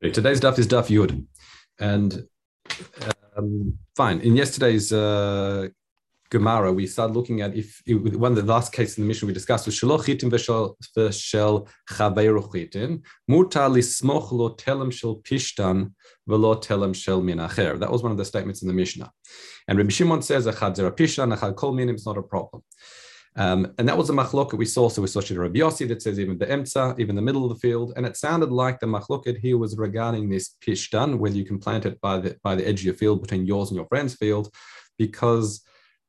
Today's daf is daf yud, and um, fine. In yesterday's uh, Gemara, we started looking at if one of the last cases in the Mishnah we discussed was shaloch chitin v'shel chaveru chitin mutar lismoch lo telem shel pishtan v'lo telem shel min acher. That was one of the statements in the Mishnah, and Rabbi Shimon says achad zera pishtan achad kol minim is not a problem. Um, and that was the machloket we saw. So we saw Shita Rabbi Yossi that says even the emtza, even the middle of the field. And it sounded like the machloket here was regarding this pishtan, whether you can plant it by the, by the edge of your field between yours and your friend's field, because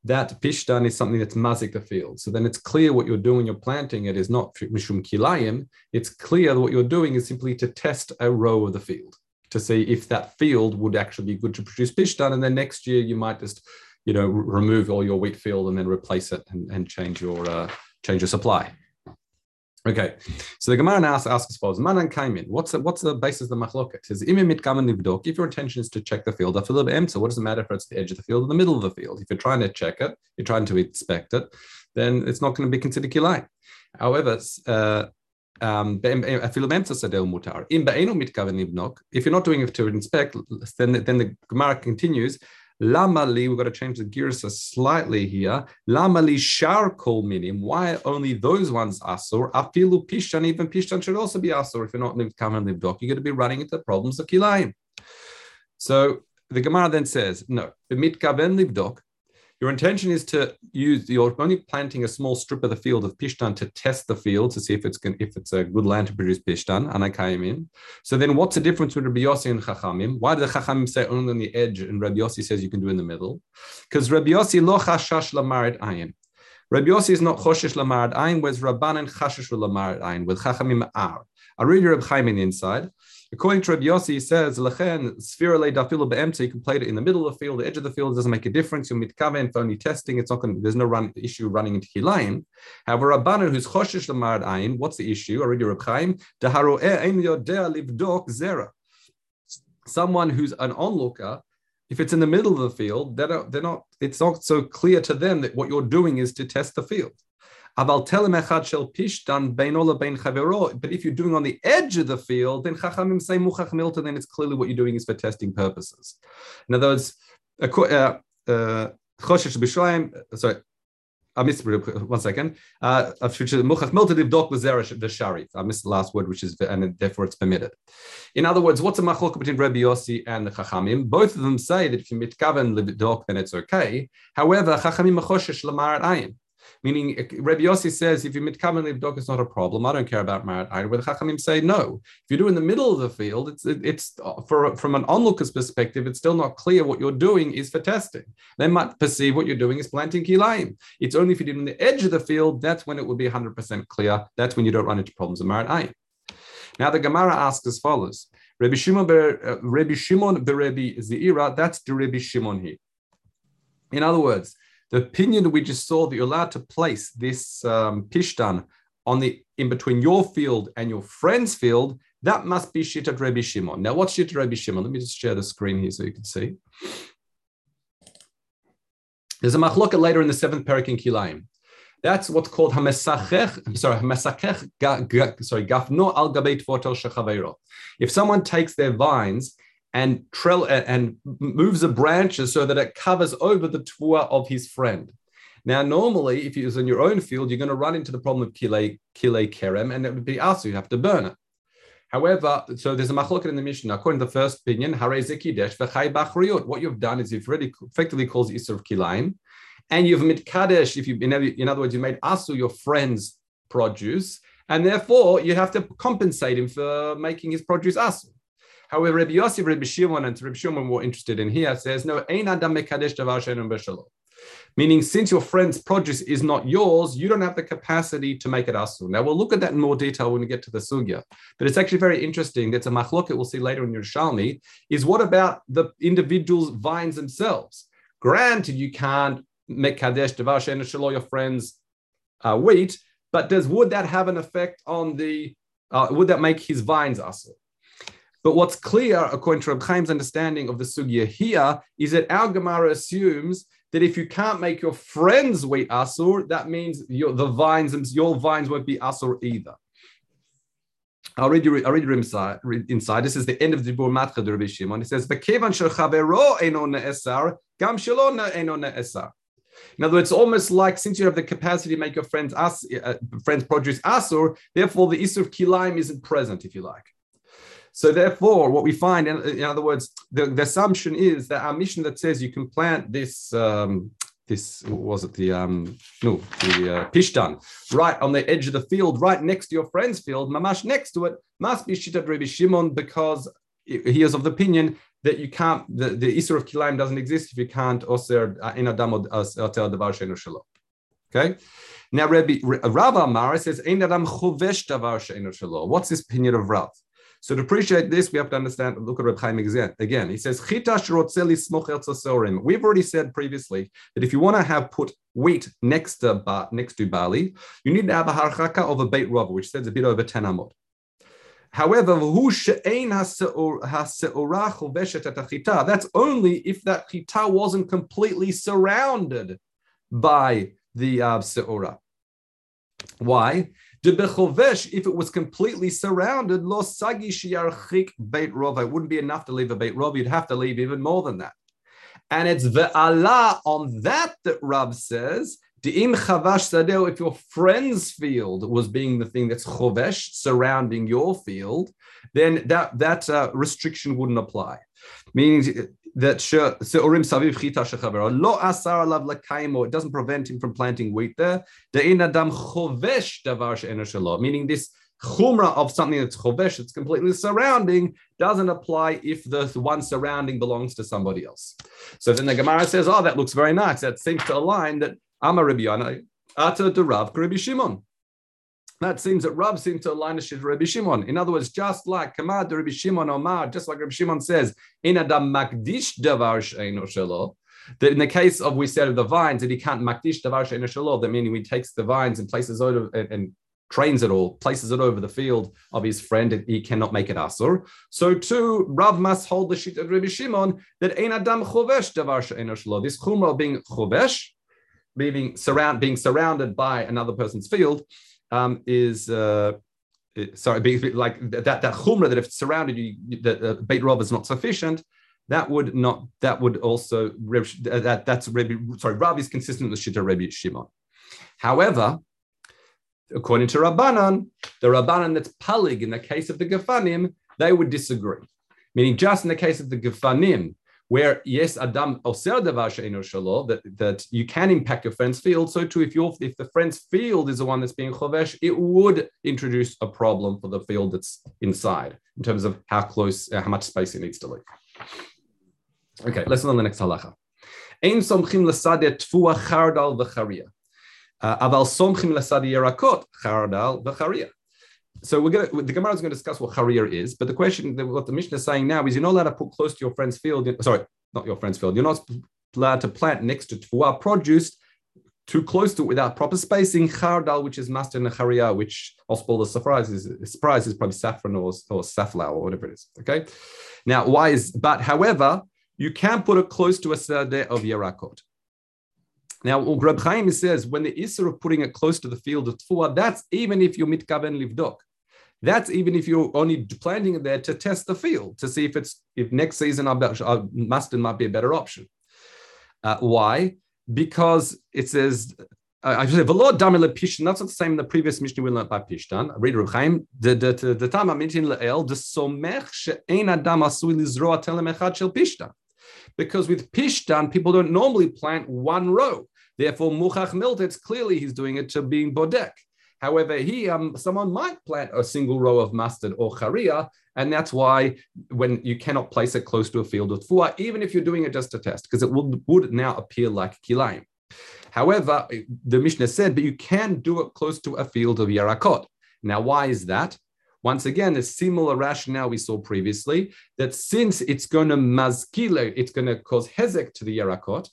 that pishtan is something that's mazik the field. So then it's clear what you're doing. You're planting it is not mishum kilayim. It's clear that what you're doing is simply to test a row of the field to see if that field would actually be good to produce pishtan. And then next year you might just you know, remove all your wheat field and then replace it and, and change your uh, change your supply. Okay, so the Gemara now asks, asks as follows: Manan kaimin. What's the, what's the basis of the machloket? It says If your intention is to check the field, so what does it matter if it's the edge of the field or the middle of the field? If you're trying to check it, you're trying to inspect it, then it's not going to be considered kilai. However, uh, um, if you're not doing it to inspect, then, then the Gemara continues Lamali, we've got to change the gears a slightly here. Lamali shar kol minim. Why only those ones asur? Afilu pishtan, even pishtan should also be asur if you're not lived kamen livdok. You're going to be running into problems of kilayim. So the Gemara then says, no, mitkaven livdok. Your intention is to use. You're only planting a small strip of the field of pishtan to test the field to see if it's if it's a good land to produce pishtan. Anakayimim. So then, what's the difference between Rabbi Yossi and Chachamim? Why do the Chachamim say only on the edge, and Rabbi Yossi says you can do in the middle? Because Rabbi Yossi lo chashash lamarit ayin. Rabbi Yossi is not choshesh lamarit ayin, whereas Rabbanan chashash lamarit ayin. With Chachamim are. I read your Reb Chaim inside. According to Rabbi Yossi, he says, Lechen, spherale dafilu be'emta, you can play it in the middle of the field, the edge of the field, doesn't make a difference. You're mitkaven for only testing, it's not going there's no run, issue running into kilayim. However, Rabbanan, who's choshesh lemard ayin, what's the issue? Already Reb Chaim, daharo'eh ein yodea livdok zera. Someone who's an onlooker, if it's in the middle of the field, they're not, they're not, it's not so clear to them that what you're doing is to test the field. But if you're doing on the edge of the field, then Chachamim say muchach milta, then it's clearly what you're doing is for testing purposes. In other words, uh, uh, sorry, I missed one second. Uh. I missed the last word, which is and therefore it's permitted. In other words, what's a machlok between Rabbi Yossi and the Chachamim? Both of them say that if you mitkaven livdok, then it's okay. However, Chachamim machoshesh lamar ayin. Meaning, Rabbi Yossi says, if you mitkamen livdok, it's not a problem. I don't care about marat either. But the Chachamim say, no. If you do in the middle of the field, it's it's for from an onlooker's perspective, it's still not clear what you're doing is for testing. They might perceive what you're doing is planting kilayim. It's only if you do it on the edge of the field, that's when it will be 100% clear. That's when you don't run into problems of marat ayin. Now the Gemara asks as follows: Rabbi Shimon, uh, Rabbi Shimon, the Rabbi Zeira. That's the Rabbi Shimon here. In other words, the opinion that we just saw that you're allowed to place this um, pishtan on the in between your field and your friend's field, that must be Shittat Rabbi Shimon. Now, what's Shittat Rabbi Shimon? Let me just share the screen here so you can see. There's a machloka later in the seventh parak in Kilayim. That's what's called hamesachech. Sorry, hamesachech. Sorry, gafno al gabei tvotel If someone takes their vines and trell and moves the branches so that it covers over the tvua of his friend. Now, normally, if it was in your own field, you're going to run into the problem of kile, kile kerem, and it would be asu, you have to burn it. However, so there's a machloket in the Mishnah. According to the first opinion, what you've done is you've really effectively caused Isser of Kilaim, and you've made Kadesh, if you in other words, you made Asu your friend's produce, and therefore you have to compensate him for making his produce Asu. However, Rabbi Yossi, Rabbi Shimon, and Rabbi Shimon were interested in here says, no, ein adam mekadesh davar Meaning, since your friend's produce is not yours, you don't have the capacity to make it asu. Now, we'll look at that in more detail when we get to the sugya. But it's actually very interesting. That's a machloket we'll see later in Yerushalmi, is what about the individual's vines themselves? Granted, you can't make kadesh devar shelo your friend's uh, wheat, but does would that have an effect on the, uh, would that make his vines asu? But what's clear, according to Reb Chaim's understanding of the sugya here, is that our Gemara assumes that if you can't make your friends wait asur, that means your, the vines, your vines won't be asur either. I'll read you. I'll read you inside. inside. This is the end of the Bur Matcha Rabbi Shimon. It says, "V'kevan shalchavero eno ne'esar, gam shelo eno ne'esar." In other words, it's almost like since you have the capacity to make your friends uh, friends produce asur, therefore the isur of kilaim isn't present, if you like. So therefore, what we find, in, in other words, the, the, assumption is that our Mishnah that says you can plant this um, this was it the um no the uh, pishtan right on the edge of the field right next to your friend's field mamash next to it must be shitat Rabbi Shimon because he is of the opinion that you can't the, the isur of kilaim doesn't exist if you can't oser uh, in adam oter davar sheinu shalom. Okay? Now Rabbi Rav Amar says ein adam chovesh davar sheinu shalom. What's this opinion of Rav so to appreciate this, we have to understand, look at Reb Chaim again. He says, We've already said previously that if you want to have put wheat next to, next to barley, you need to have a harchaka of a beit rov, which says a bit over 10 amot. However, that's only if that chita wasn't completely surrounded by the uh. Why? If it was completely surrounded, lo sagi shiarchik beit rov. It wouldn't be enough to leave a beit rov. You'd have to leave even more than that. And it's ve'ala on that that Rav says, Di'im chavash sadeo, if your friend's field was being the thing that's chovesh, surrounding your field, then that, that uh, restriction wouldn't apply. Meaning that seorim saviv chita shechavero lo asar alav lakaimo. It doesn't prevent him from planting wheat there. De'in adam chovesh davar she'eno Meaning this chumra of something that's chovesh, that's completely surrounding, doesn't apply if the one surrounding belongs to somebody else. So then the Gemara says, oh, that looks very nice. That seems to align that Amar Rabbi Yana, Ata de Rav Rabbi Shimon. That seems that Rav seems to align with Rabbi Shimon. In other words, just like Kamad Rabbi Shimon Omar, just like Rabbi Shimon says, in Adam Makdish Davar Sheino Shelo, that in the case of we said of the vines that he can't makdish davar she'ena shelo, that meaning he takes the vines and places it over and, and, trains it all, places it over the field of his friend, and he cannot make it asur. So too, Rav must hold the sheet of Rabbi Shimon that ein adam chovesh davar she'ena shelo. This chumrah being chovesh, being surround being surrounded by another person's field, um, is uh, sorry, like that that chumrah that if surrounded you, that uh, beit rov is not sufficient. That would not. That would also that that's Rabbi. Sorry, Rav is consistent with Shita Rabbi Shimon. However, according to Rabbanan, the Rabbanan that's palig in the case of the Gefanim, they would disagree. Meaning, just in the case of the Gefanim, where yes, Adam oser davar shalo, that that you can impact your friend's field. So too, if your if the friend's field is the one that's being chovesh, it would introduce a problem for the field that's inside in terms of how close, uh, how much space it needs to leave. Okay, let's on the next halacha. Ein somchim l'sadeh tfua chardal v'charia. Uh, aval somchim l'sadeh yerakot chardal v'charia so we're going to the Gemara is going to discuss what charir is, but the question that what the Mishnah is saying now is you're not allowed to put close to your friend's field. Sorry, not your friend's field. You're not allowed to plant next to tfuah produce too close to it without proper spacing. Chardal, which is master charia, which I'll spoil the surprise is surprise is probably saffron or, or safflower or whatever it is. Okay. Now, why is but however, you can put it close to a sadeh of yarakot. Now, Reb Chaim says when the issue of putting it close to the field of tfuah, that's even if you're mitkaven livdok. That's even if you're only planting it there to test the field to see if it's if next season mustard might be a better option. Uh, why? Because it says uh, I say v'lo damile pishtan. That's not the same in the previous Mishnah we learned by pishtan. Read Reb Chaim. The the the time I'm mentioning leel the somech she'ein adam asui lizroa telem echad shel pishtan. Because with pishtan, people don't normally plant one row. Therefore, muchach milt, it's clearly he's doing it to being bodek. However, he um, someone might plant a single row of mustard or charia, and that's why when you cannot place it close to a field of fuah, even if you're doing it just to test, because it would, would now appear like kilaim. However, the Mishnah said, but you can do it close to a field of yarakot. Now, why is that? Once again, a similar rationale we saw previously that since it's going to mazkile, it's going to cause hezek to the yarakot,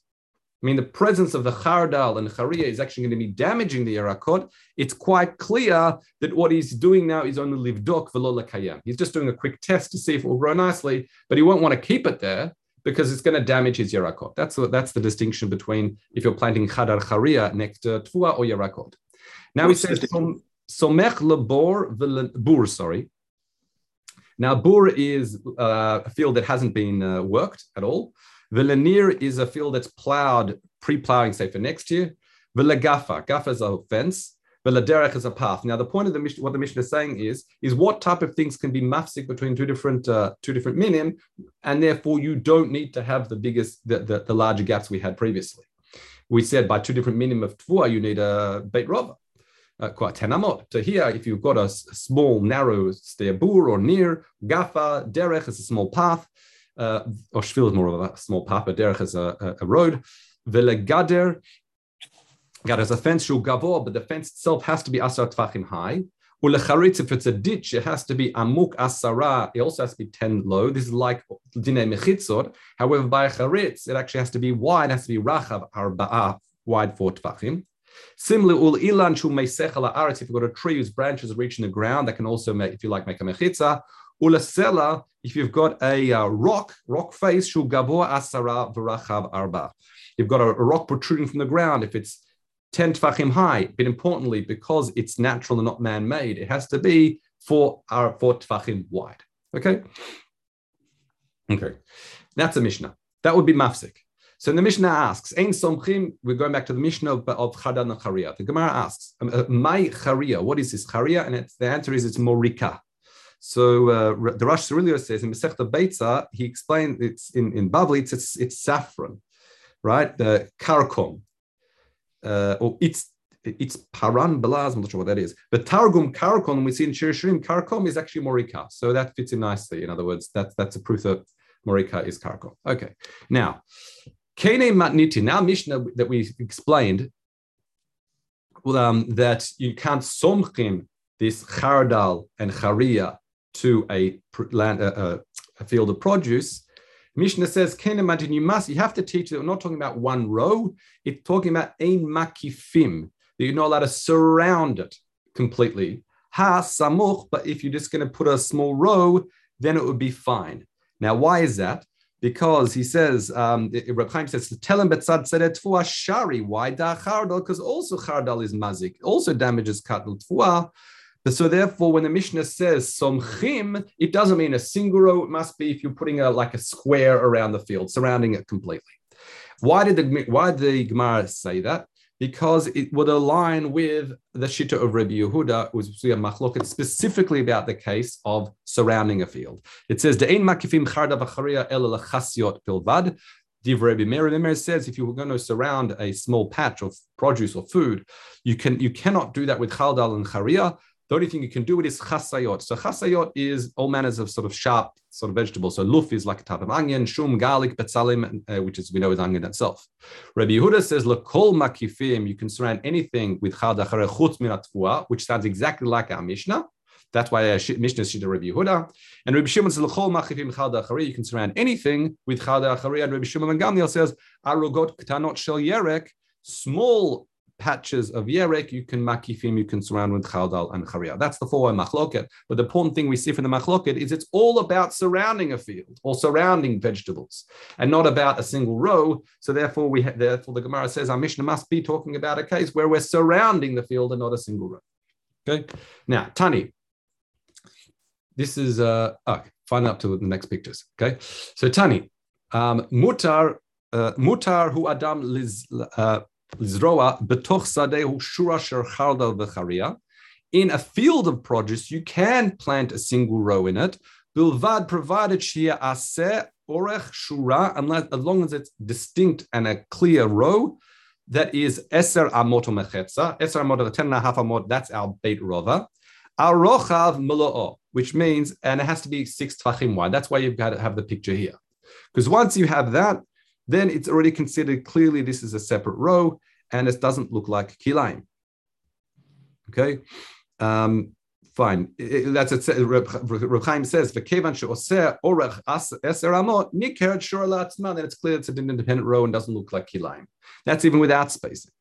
I mean, the presence of the chardal and charia is actually going to be damaging the yarakot. It's quite clear that what he's doing now is only livdok v'lo kayam. He's just doing a quick test to see if it will grow nicely, but he won't want to keep it there because it's going to damage his yarakot. That's the, that's the distinction between if you're planting chadar charia next to tfua or yarakot. Now What's he says somech lebor bur, sorry, Now, bur is uh, a field that hasn't been uh, worked at all. Velenir is a field that's plowed, pre-plowing, say for next year. Velagafa, gafa is a fence. Veladerech is a path. Now, the point of the Mishnah, what the Mishnah is saying is, is what type of things can be mafsik between two different uh, two different minim, and therefore you don't need to have the biggest, the, the, the larger gaps we had previously. We said by two different minim of tvua, you need a beit rova uh, quite tenamot. So here, if you've got a, small, narrow sterbur or near, gafa, derech is a small path, uh, or shvil is more of a small path, but derech is a, a, a road. Velegader, gader is a fence, shul gavor, but the fence itself has to be asar tvachim high. Ulecharitz, if it's a ditch, it has to be amuk asara. It also has to be 10 low. This is like dine mechitzot. However, by charitz, it actually has to be wide, it has to be rachav arba'ah, wide for tvachim. Similarly, ul ilan shu meisechel aretz. If you've got a tree whose branches are reaching the ground, that can also make, if you like, make a mechitza. Ulasela, if you've got a uh, rock, rock face, shu gavor asara v'rachav arba. You've got a, a, rock protruding from the ground. If it's 10 tfachim high, but importantly, because it's natural and not man-made, it has to be four, uh, four tfachim wide. Okay? Okay. That's a Mishnah. That would be mafsik. So the Mishnah asks, Ein Somchim, we're going back to the Mishnah of, of Chadan Charia. The Gemara asks, um, uh, My Charia, what is this Charia? And the answer is it's Morika. So uh, the Rosh Sirilio says in Masechta Beitza, he explained it's in, in Bavli, it's, it's, it's saffron, right? The karkom. Uh, or it's it's paran belaz, I'm not sure what that is. But targum karkom, we see in Shir Shirim, karkom is actually morika. So that fits in nicely. In other words, that's that's a proof that morika is karkom. Okay. Now, Kene matniti, now Mishnah that we explained, um, that you can't somchim this chardal and charia to a land, a, a field of produce. Mishnah says, Kene matin, you must, you have to teach that we're not talking about one row, it's talking about ein makifim, that you're not allowed to surround it completely. Ha samuch, but if you're just going to put a small row, then it would be fine. Now, why is that? because he says, um, Reb Chaim says, tell him betzad tfuah shari. Why da chardal? Because also chardal is mazik, also damages katl tfuah. So therefore, when the Mishnah says somchim, it doesn't mean a single row. It must be if you're putting a like a square around the field, surrounding it completely. Why did the why did the Gemara say that? because it would align with the Shita of Rabbi Yehuda, was have machloket specifically about the case of surrounding a field. It says, "De'ein makifim charda v'charia el pilvad." Divrei Meir Meir says, if you were going to surround a small patch of produce or food, you can you cannot do that with chaldal and charia the only thing you can do with it is chasayot. So chasayot is all manners of sort of sharp sort of vegetables. So luf is like a type of onion, shum, garlic, betzalim, uh, which is we know is onion itself. Rabbi Yehuda says lekol makifim. You can surround anything with chad chutz minatfua, which sounds exactly like our Mishnah. That's why our Mishnah is Shita Rabbi Yehuda. And Rabbi Shimon says lekol makifim chad You can surround anything with chad And Rabbi Shimon and Gamliel says arugot ktanot shel yerek. Small patches of yerek, you can makifim, you can surround with chaldal and charia. That's the four machloket. But the important thing we see from the machloket is it's all about surrounding a field or surrounding vegetables, and not about a single row. So therefore, we ha- therefore the Gemara says our Mishnah must be talking about a case where we're surrounding the field and not a single row. Okay. Now, Tani. This is uh okay, find up to the next pictures. Okay. So Tani, um, mutar uh, mutar hu adam liz uh, in a field of produce, you can plant a single row in it. Bilvad provided shia aseh orech shura, unless as long as it's distinct and a clear row. That is eser amot mechetza. Eser amot, ten and a half amot. That's our beit rova. Arochav melo'o, which means, and it has to be six tvachim wide. That's why you've got to have the picture here. Because once you have that, then it's already considered clearly this is a separate row and it doesn't look like kilaim. Okay, um, fine. That's it. Reb says v'kevan she'oseh orech eser amot nikeret shur la'atzman. Then it's clear it's an independent row and doesn't look like kilaim. That's even without spacing.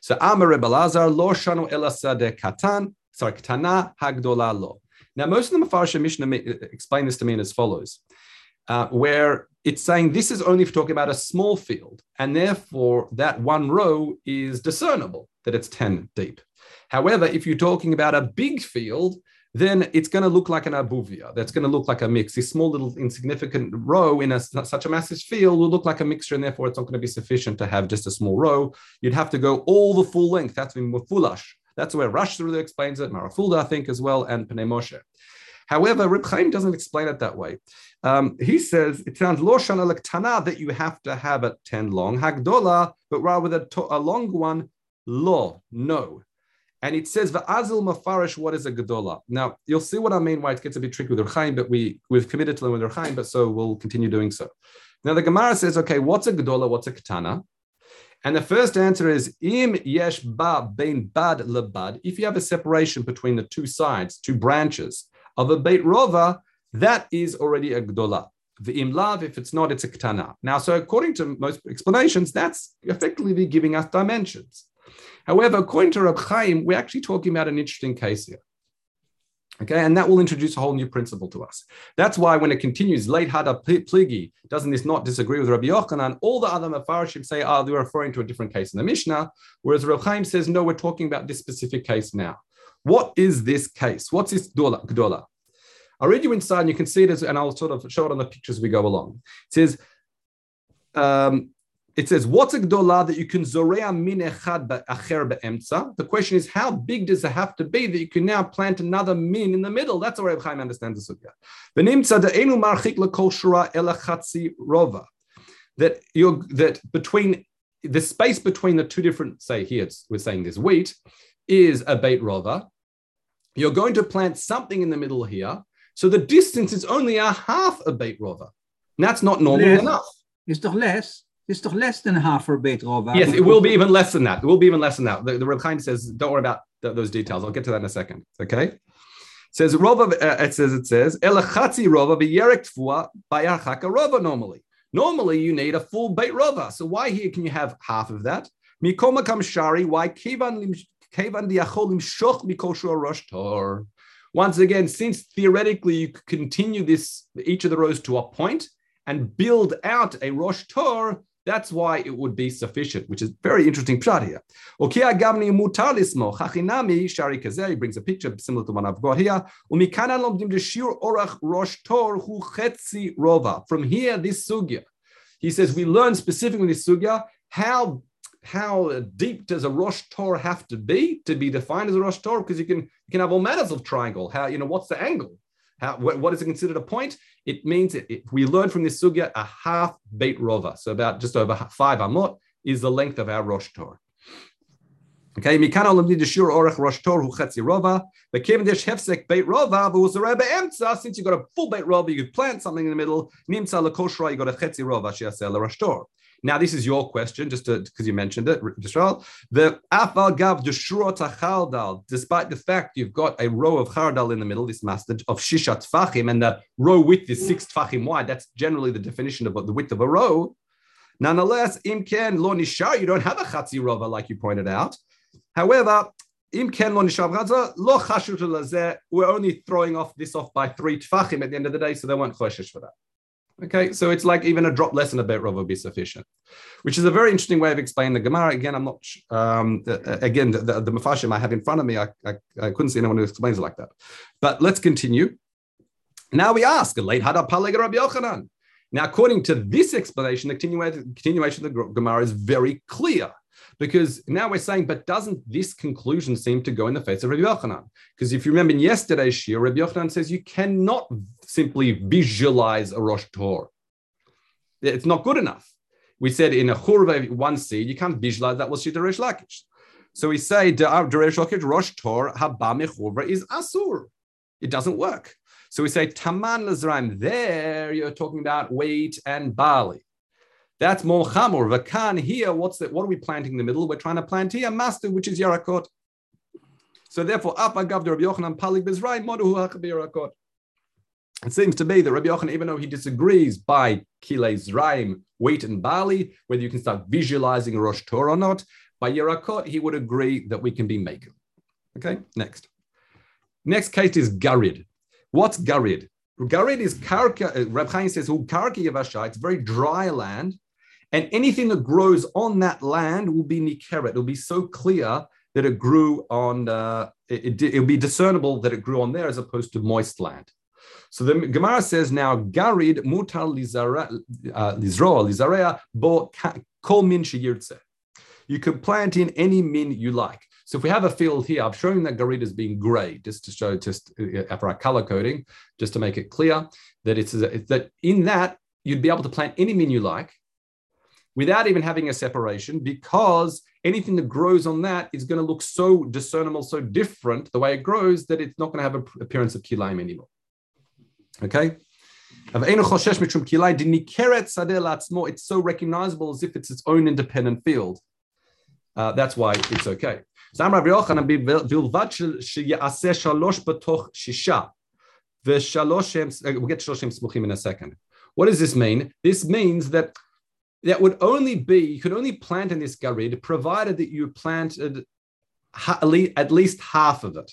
So Amar Reb lo shanu elasade katan. Sorry, katana hagdola lo. Now most of the Mefarshim Mishnah explain this to me as follows uh, where it's saying this is only for talking about a small field, and therefore that one row is discernible that it's 10 deep. However, if you're talking about a big field, then it's going to look like an abuvia. That's going to look like a mix. This small little insignificant row in a, such a massive field will look like a mixture, and therefore it's not going to be sufficient to have just a small row. You'd have to go all the full length. That's in mufulash. That's where Rash really explains it, Marafulda, I think, as well, and Pnei Moshe. However, Reb Chaim doesn't explain it that way. Um, he says it sounds lo shana that you have to have it 10 long, hagdola, but rather with a, a long one, lo, no. And it says va'azil mafarish, what is a gedola? Now you'll see what I mean. Why it gets a bit tricky with Reb Chaim, but we we've committed to learn with Reb Chaim, but so we'll continue doing so. Now the Gemara says, okay, what's a gedola? What's a katana? And the first answer is im yesh ba bad lebad. If you have a separation between the two sides, two branches of a beit rova, that is already a gedola. The imlav, if it's not, it's a katana. Now, so according to most explanations, that's effectively giving us dimensions. However, according to Rab Chaim, we're actually talking about an interesting case here. Okay, and that will introduce a whole new principle to us. That's why when it continues, late Hada Pligi, doesn't this not disagree with Rabbi Yochanan? All the other Mefarshim say, ah, oh, they're referring to a different case in the Mishnah, whereas Rab Chaim says, no, we're talking about this specific case now. What is this case? What's this Gdola? I'll read you inside and you can see it as, and I'll sort of show it on the pictures as we go along. It says, um, it says, what's a gdola that you can zorea min echad acher be'emtza? The question is, how big does it have to be that you can now plant another min in the middle? That's how Reb Chaim understands the sugya. V'nimtza de'enu marchik l'kol shura elachatzi rova. That you're, that between the space between the two different, say here, we're saying this wheat, is a beit rova. You're going to plant something in the middle here. So the distance is only a half a beit rova. And that's not normal less. enough. It's toch less? It's toch less than half a beit rova. Yes, it will be even less than that. It will be even less than that. The, the Reb Chaim says, don't worry about th- those details. I'll get to that in a second. Okay. It says rova. Uh, it says it says elachatzi rova v'yerek tfua bayarchaka rova. Normally, normally you need a full beit rova. So why here can you have half of that? Mikoma kam shari. Why kivan rosh tor. Once again, since theoretically you could continue this each of the rows to a point and build out a rosh tor, that's why it would be sufficient, which is very interesting pshat here. shari He brings a picture similar to one I've got here. From here, this sugya. He says we learn specifically this sugya how how deep does a Rosh Tor have to be to be defined as a Rosh Tor? Because you can you can have all manners of triangle. How you know what's the angle? How what, is it considered a point? It means it, we learn from this sugya a half beit rova, so about just over five amot is the length of our Rosh Tor. Okay, mikana olamdi deshur orach Rosh Tor hu chetzi rova. But kevin desh hefsek beit rova v'uzarebe emtza. Since you got a full beit rova, you could plant something in the middle. Nimtza lekoshra, you got a chetzi rova she'aseh Rosh Tor. Now, this is your question, just because you mentioned it, Yisrael. The afal gav chaldal, despite the fact you've got a row of chardal in the middle, this master of shishat tfachim, and the row width is six tfachim wide. That's generally the definition of the width of a row. Nonetheless, imken lo nishar, you don't have a chatzi rova like you pointed out. However, imken lo nishar lo chashut We're only throwing off this off by three tfachim at the end of the day, so they weren't choshesh for that. Okay, so it's like even a drop less than a bet would be sufficient, which is a very interesting way of explaining the Gemara. Again, I'm not, um, again, the, the, the Mafashim I have in front of me, I, I, I, couldn't see anyone who explains it like that. But let's continue. Now we ask, late Hada Rabbi Yochanan. Now, according to this explanation, the continuation of the Gemara is very clear because now we're saying, but doesn't this conclusion seem to go in the face of Rabbi Yochanan? Because if you remember in yesterday's shir, Rabbi Yochanan says you cannot simply visualize a Rosh Tor. It's not good enough. We said in a churva one seed, you can't visualize that was Shita Resh Lakish. So we say ah, Lakish Rosh Tor Haba Mechurva is Asur. It doesn't work. So we say Taman Lazraim. There you're talking about wheat and barley. That's more chamor. Vakan here, what's that? What are we planting in the middle? We're trying to plant here master, which is yarakot. So therefore, apagav Rabbi Yochanan palig bezrai modu yarakot. It seems to be that Rabbi Yochanan, even though he disagrees by kilei zraim, wheat and barley, whether you can start visualizing Rosh Torah or not, by yarakot, he would agree that we can be maker. Okay, next. Next case is Garid. What's Garid? Garid is karka, uh, Reb Chaim says, karka yavasha, it's very dry land. And anything that grows on that land will be nikeret. It'll be so clear that it grew on uh, it, it, will be discernible that it grew on there as opposed to moist land. So the Gemara says now, Garid mutar uh, lizroa lizarea bo kol min sheyirtze. You can plant in any min you like. So if we have a field here, I've shown that Garid is being gray, just to show, just uh, for our color coding, just to make it clear that it's that in that you'd be able to plant any min you like without even having a separation because anything that grows on that is going to look so discernible, so different the way it grows that it's not going to have an appearance of kilaim anymore. Okay? It's so recognizable as if it's its own independent field. Uh, that's why it's okay. We'll get Shloshim Smuchim in a second. What does this mean? This means that that would only be, you could only plant in this garid provided that you planted at least half of it.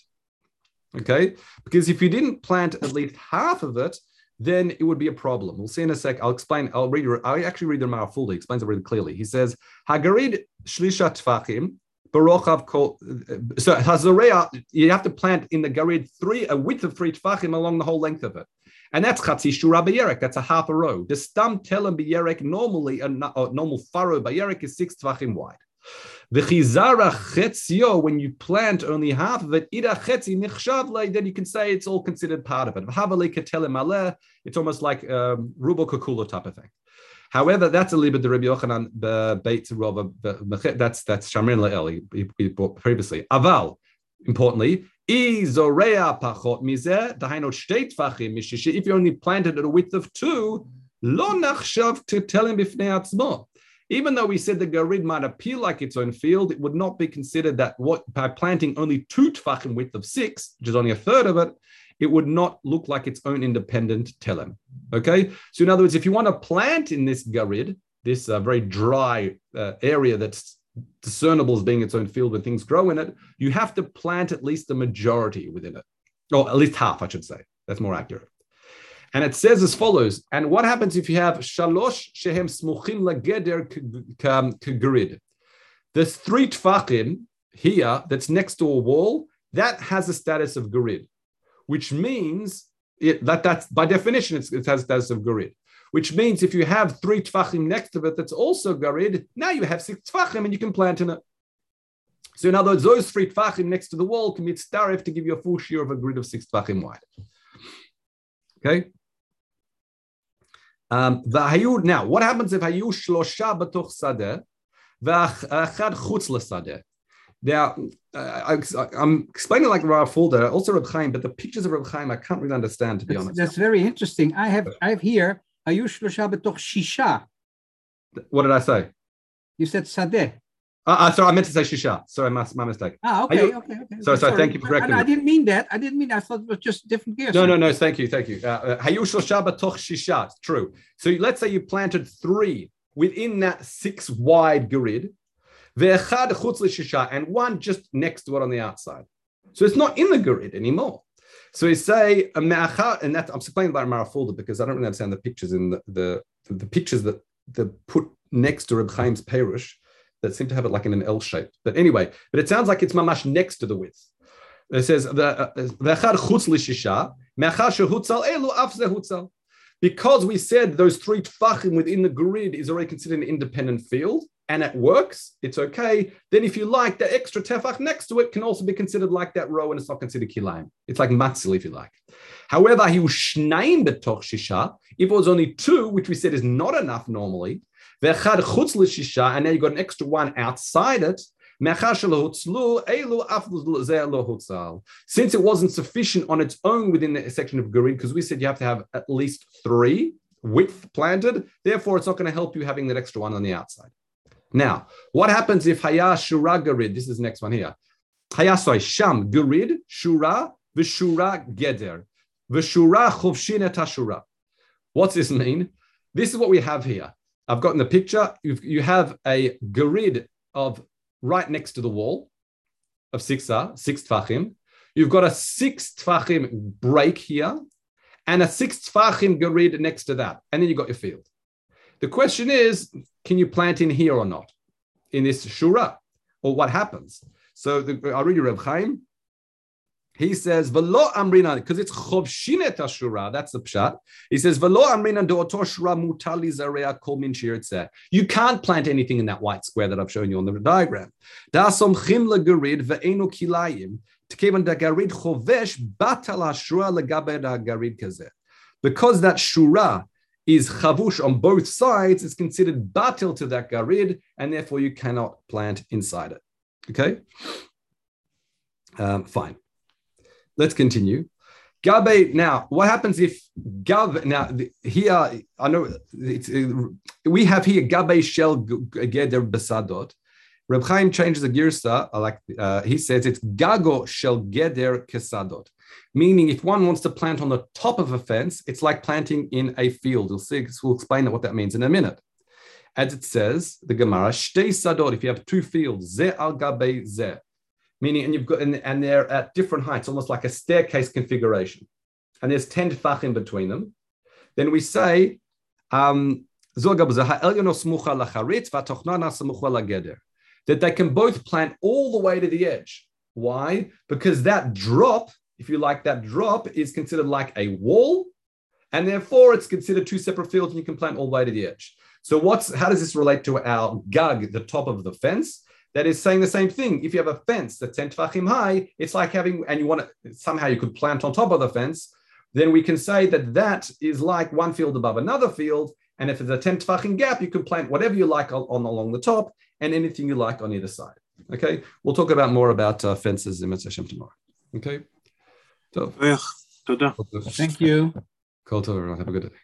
Okay? Because if you didn't plant at least half of it, then it would be a problem. We'll see in a sec. I'll explain. I'll read. I'll actually read the Mara fully. He explains it really clearly. He says, "Hagarid shlisha tfachim barochav kol." Uh, so hazorea, you have to plant in the garid three a width of three tfachim along the whole length of it, and that's chatzi shura bayerek. That's a half a row. The stam telem bayerek normally a, normal furrow bayerek is six tfachim wide. The chizara chetzio, when you plant only half of it, ida chetzi nichshav then you can say it's all considered part of it. Havale ketele maleh, it's almost like um, rubo kakula type of thing. However, that's a bit the Rabbi Yochanan Beit Rova. That's that's Shamrin Le'el we brought previously. Aval, importantly, If you only planted at a width of two, to tell him. Even though we said the garid might appear like its own field, it would not be considered that what by planting only two tfachim width of six, which is only a third of it, it would not look like its own independent telem. Okay, so in other words, if you want to plant in this garid, this uh, very dry uh, area that's discernible as being its own field when things grow in it, you have to plant at least the majority within it, or at least half, I should say. That's more accurate. And it says as follows. And what happens if you have shalosh shehem smuchim lageder kagrid? Um, There's three tfachim here that's next to a wall that has a status of grid, which means it, that that's by definition it has status of grid. Which means if you have three tfachim next to it that's also garid, now you have six tfachim and you can plant in it. So in other words, those three tfachim next to the wall can be starif to give you a full shear of a grid of six tfachim wide. Okay. Um, now, what happens if hayu shlosha b'toch sadeh v'achad chutz l'sadeh? Now, uh, I, am explaining like Rav Fulda, also Reb Chaim, but the pictures of Reb Chaim I can't really understand, to be that's, honest. That's very interesting. I have I have here hayu shlosha b'toch shisha. What did I say? You said sadeh. Uh, uh, sorry, I meant to say shisha. Sorry, my, my mistake. Ah, okay, you, okay, okay. Sorry, sorry, thank you for correcting I, I, didn't mean that. I didn't mean that. I thought it was just different gears. No, no, no, thank you, thank you. Uh, Hayushal Shabbat toch shisha. True. So let's say you planted three within that six wide grid, ve'echad chutz shisha, and one just next to it on the outside. So it's not in the grid anymore. So we say, and that I'm explaining about Marafulda because I don't really understand the pictures in the, the, the pictures that, the put next to Reb Chaim's Perush that seem to have it like in an L shape. But anyway, but it sounds like it's mamash next to the width. It says the because we said those three tfachim within the grid is already considered an independent field and it works, it's okay. Then if you like, the extra tefach next to it can also be considered like that row and it's not considered kilaim. It's like matzil if you like. However, he was shnaim betoch shisha. If it was only two, which we said is not enough normally, and then you got an extra one outside it. Since it wasn't sufficient on its own within the section of Gurin, because we said you have to have at least three width planted, therefore it's not going to help you having that extra one on the outside. Now, what happens if Haya Shura Garid? This is next one here. Haya sorry, Sham Garid, Shura, Vishura Geder, Vishura Chovshin Tashura. What's this mean? This is what we have here. I've gotten the picture. You've, you have a grid of right next to the wall of six, uh, six tfachim. You've got a six tfachim break here and a six tfachim grid next to that. And then you've got your field. The question is, can you plant in here or not? In this shura? Or what happens? So the, I'll read you Reb Chaim. he says, Velo amrina, because it's chovshinet ashura, that's the pshat. He says, Velo do'otor shura mutali zarea kol min You can't plant anything in that white square that I've shown you on the diagram. Dasom chim legarid ve'enu kilayim, tkevan da garid chovesh batal ashura legabe da garid kazeh. Because that shura is chavush on both sides, it's considered batil to that garid, and therefore you cannot plant inside it. Okay? Um, fine. Let's continue. Gabe, now, what happens if Gabe, now here, I know it's, we have here Gabe shel geder besadot. Reb Chaim changes the girsa, like uh, he says it's gago shel geder kesadot, meaning if one wants to plant on the top of a fence, it's like planting in a field. You'll see, we'll explain what that means in a minute. As it says, the Gemara, shtei sadot, if you have two fields, ze al gabe ze, meaning, and you've got, and, and they're at different heights, almost like a staircase configuration. And there's 10 tfachim between them. Then we say, um, that they can both plant all the way to the edge. Why? Because that drop, if you like, that drop is considered like a wall, and therefore it's considered two separate fields, and you can plant all the way to the edge. So, what's how does this relate to our gug, the top of the fence? that is saying the same thing. If you have a fence that's 10 tefachim high, it's like having, and you want to, somehow you could plant on top of the fence, then we can say that that is like one field above another field. And if it's a 10 tefachim gap, you can plant whatever you like on, on, along the top and anything you like on either side. Okay, we'll talk about more about uh, fences in Mitzvah tomorrow. Okay, so, thank you. Kol Have a good day.